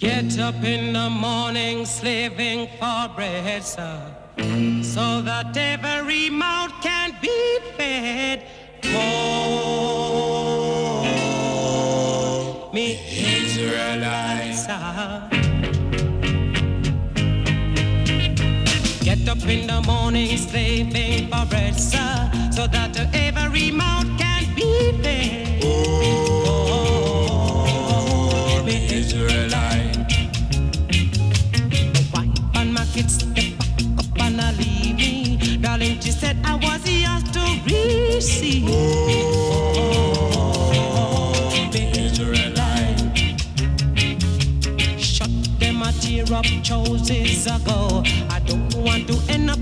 Get up in the morning slaving for bread, sir, so that every mouth can be fed. Oh, me Israelites. Get up in the morning slaving for bread, sir, so that every mouth She said I was yours to receive. Oh, Shut them a tear up choices ago. I don't want to end up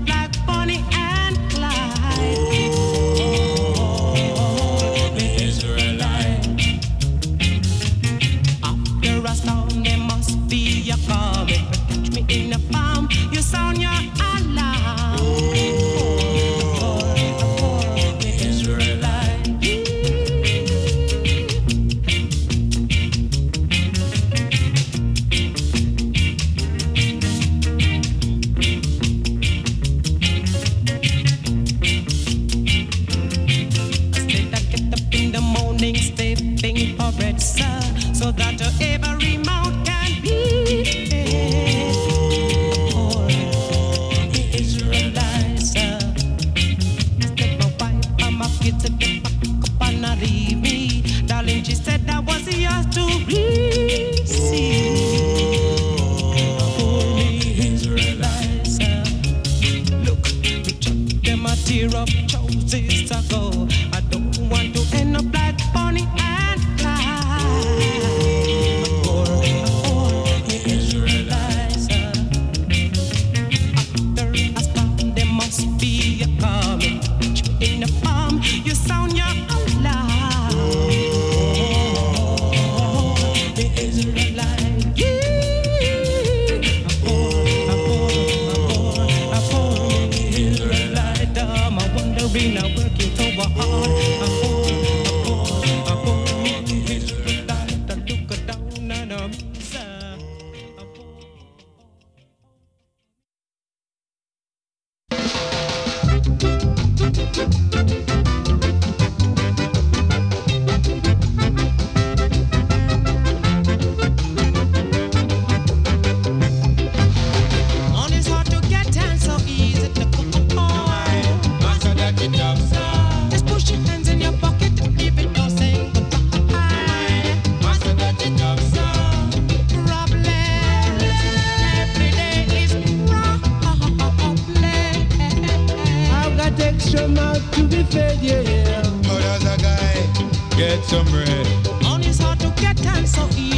got to be fed, yeah. How does a guy get some bread? On his heart to get and so easy.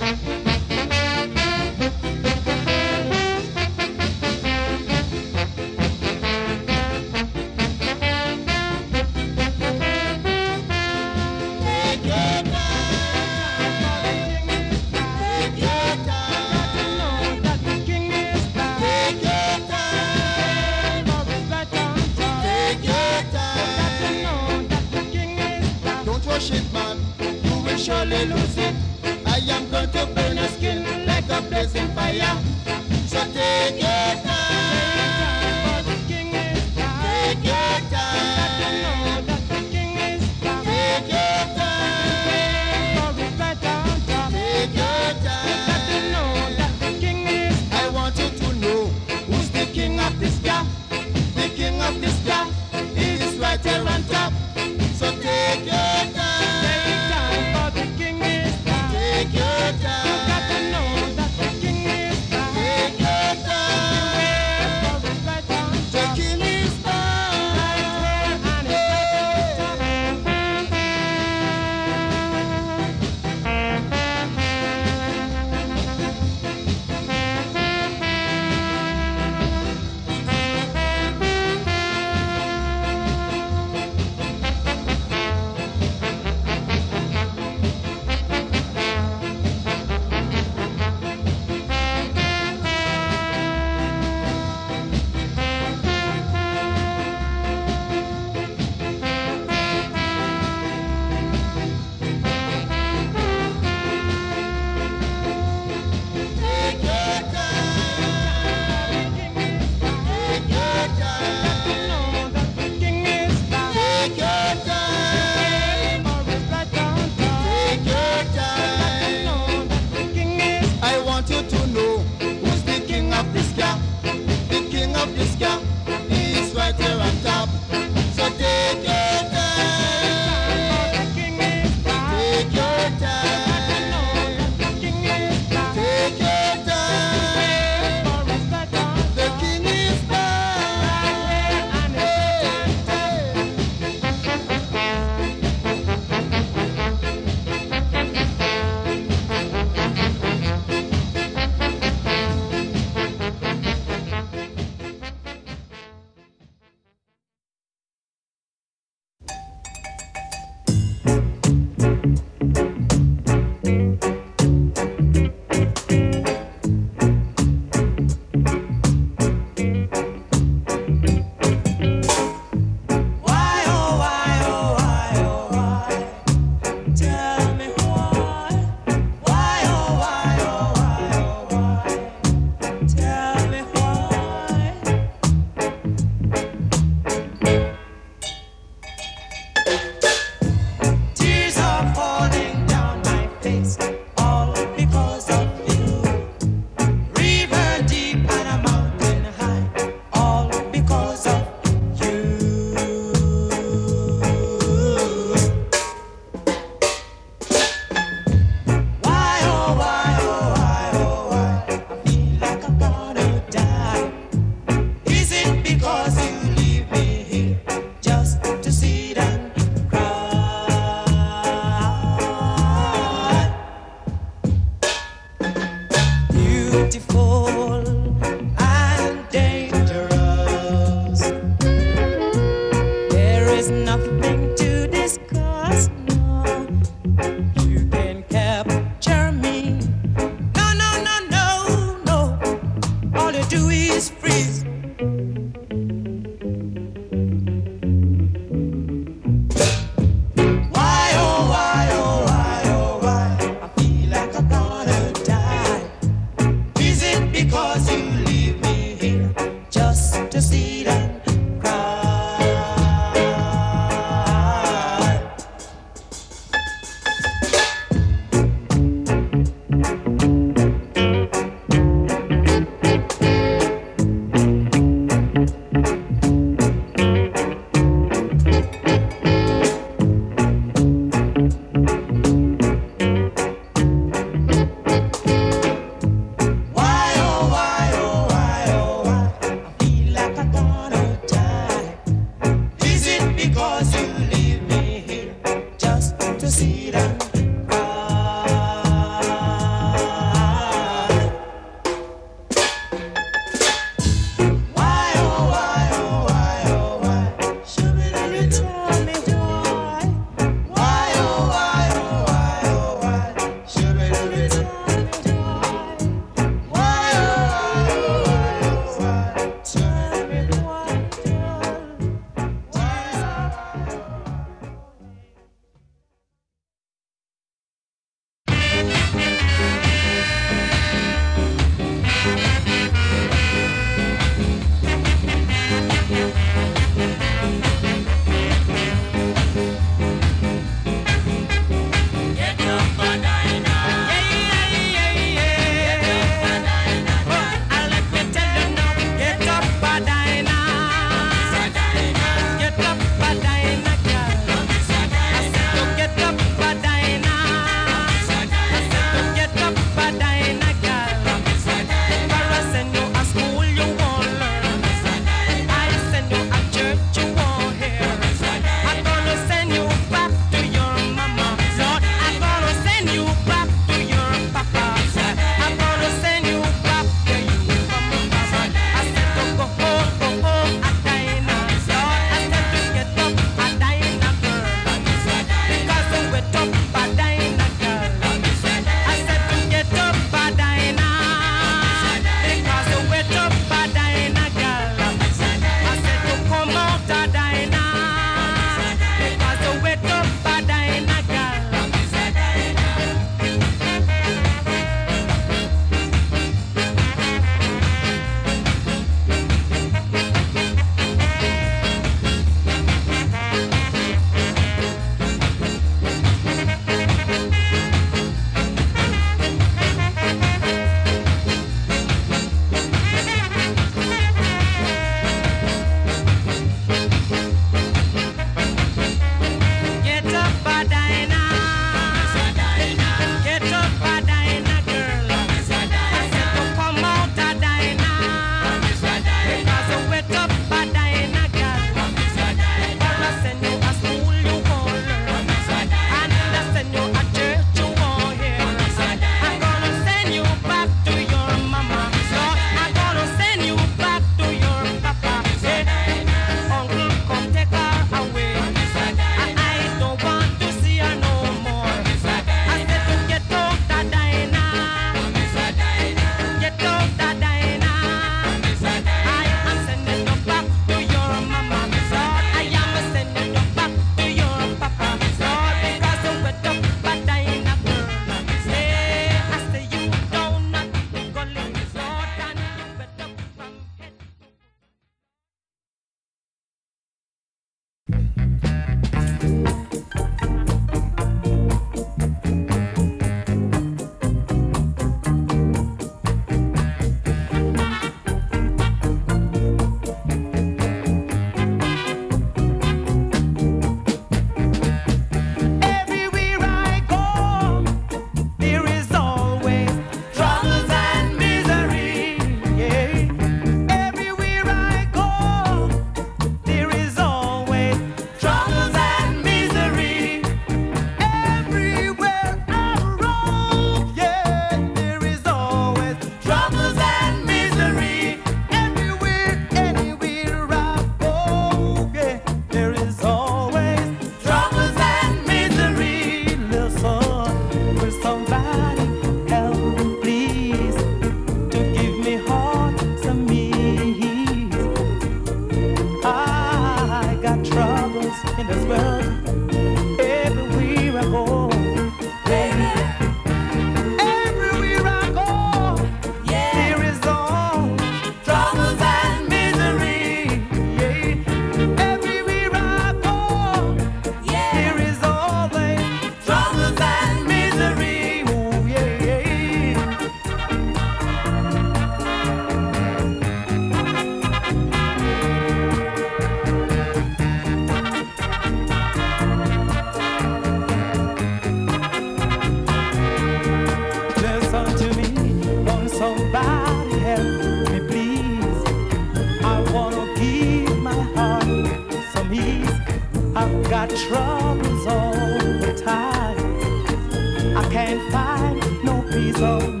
follow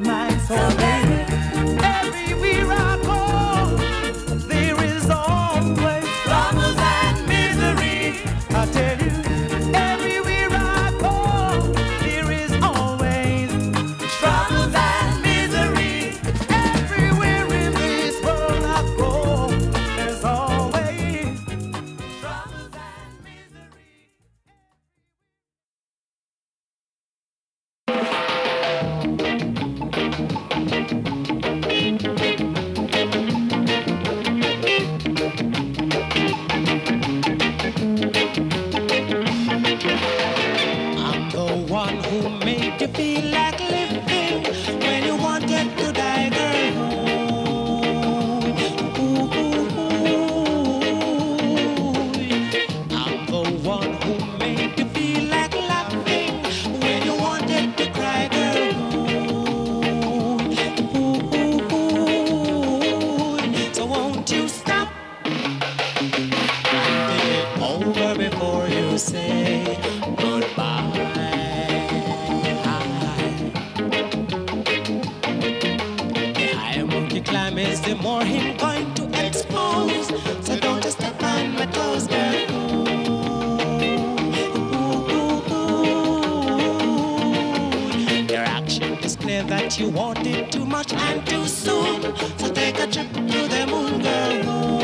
the more him going to expose. So don't just step on my toes, girl. Ooh, ooh, ooh, Your action is clear that you want it too much and too soon. So take a trip to the moon, girl.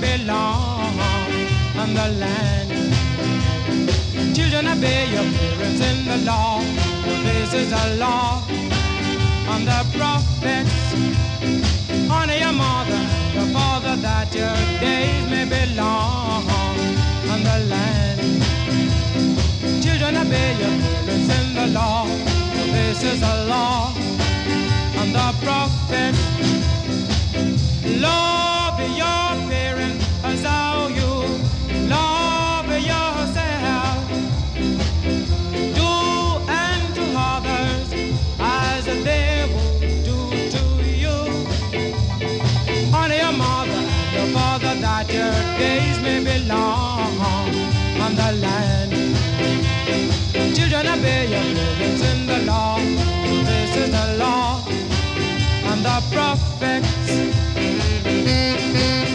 Days may be long on the land. Children, obey your parents in the law. This is a law on the prophets. Honor your mother, your father, that your days may be long on the land. Children, obey your parents in the law. This is a law on the prophets. Love your parents as you love yourself. Do unto others as they would do to you. Honor your mother your father that your days may be long on the land. Children obey your parents in the law. This is the law and the prophets. Love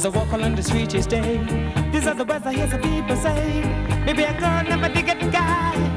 As I walk along the street each day, these are the words I hear some people say. Maybe a girl never did get guy.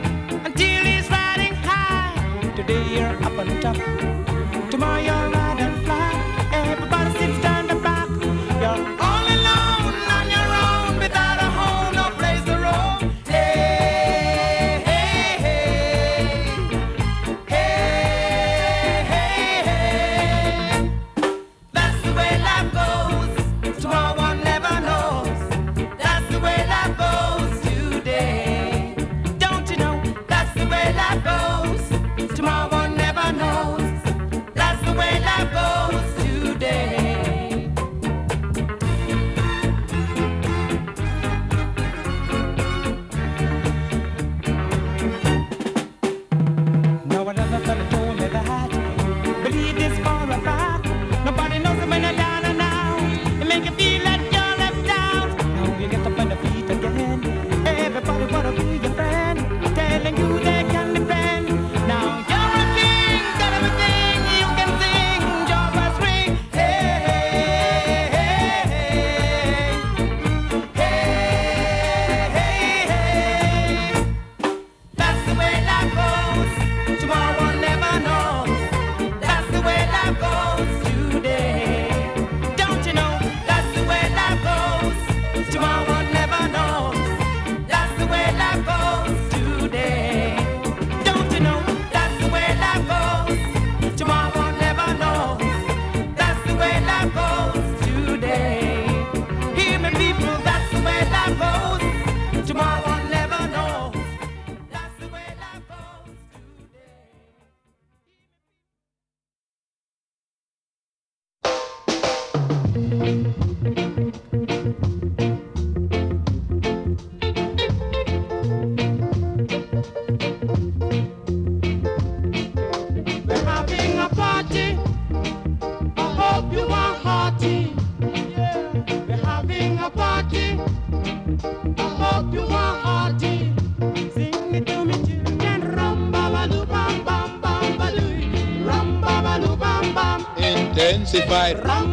se.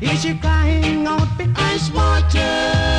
Is she crying out because water?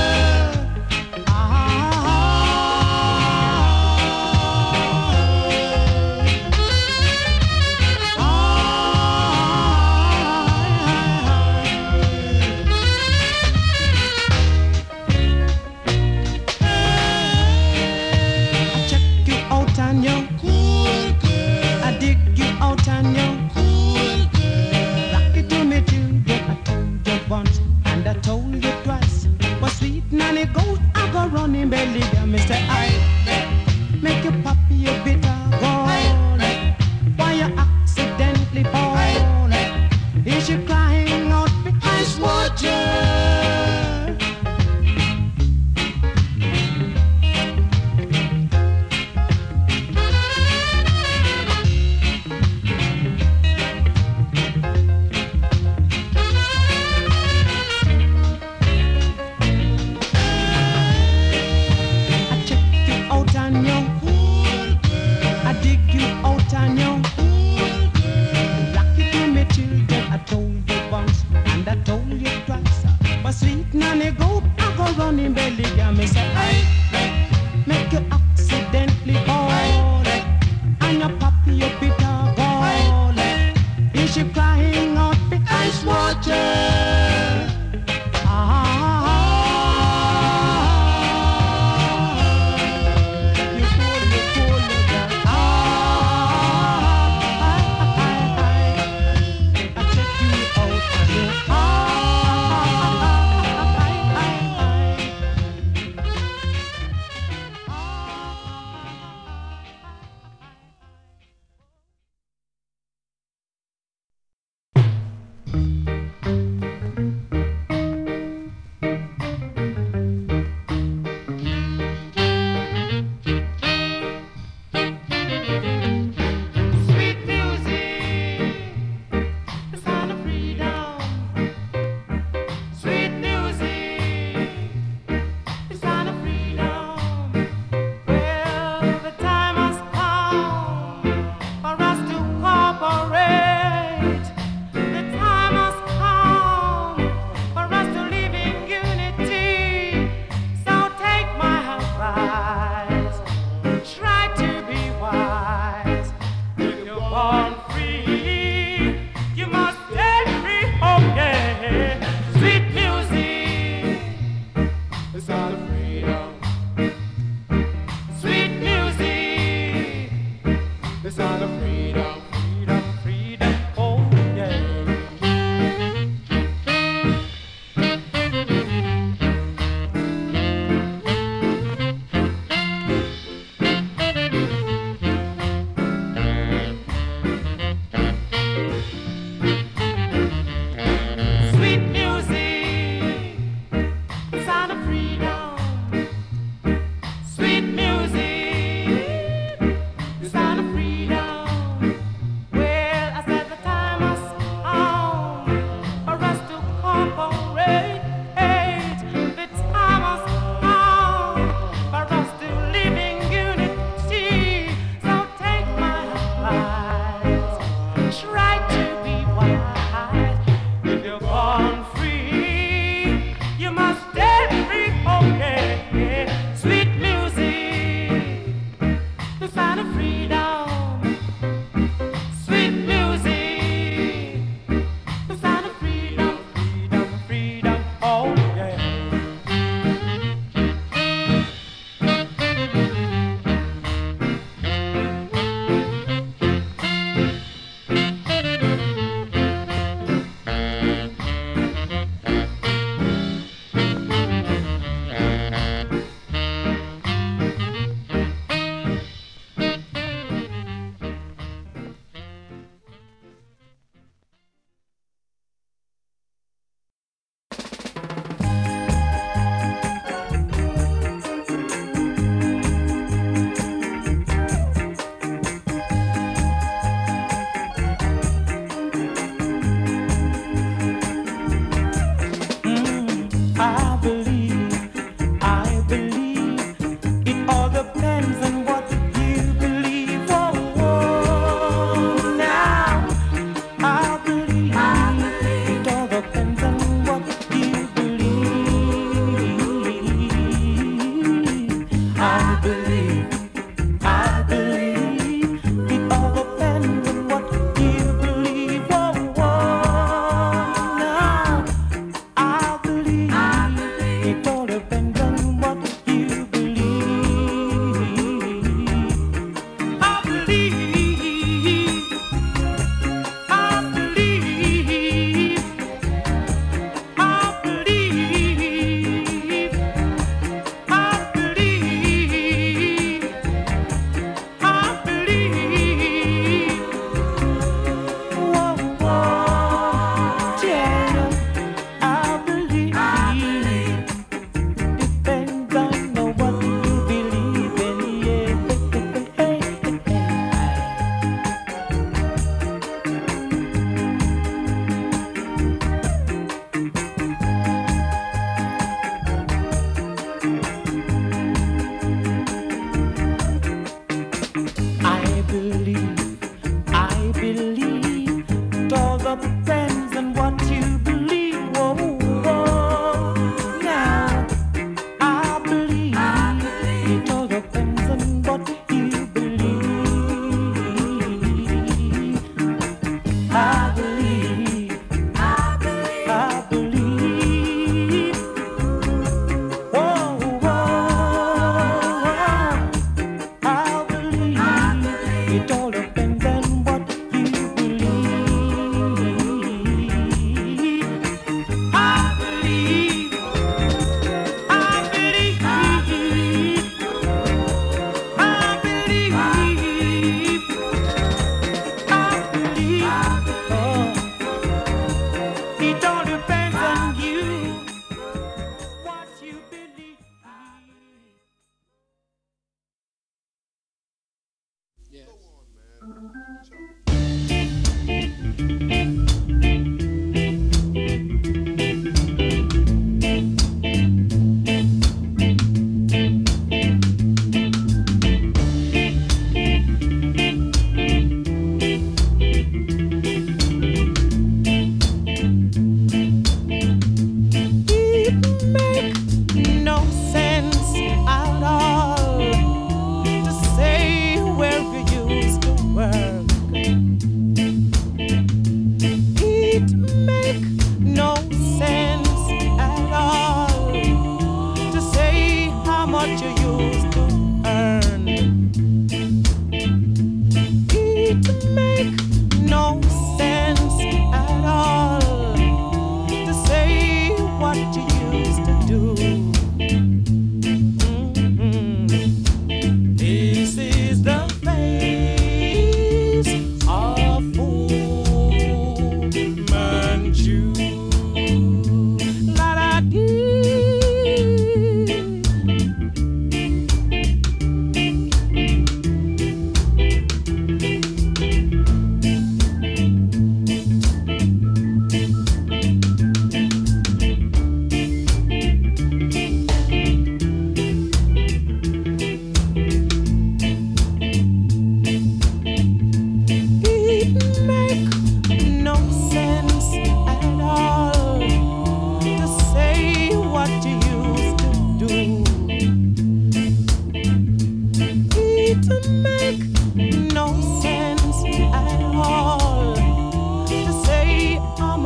pouring out the ice water.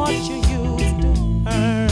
What you used to earn.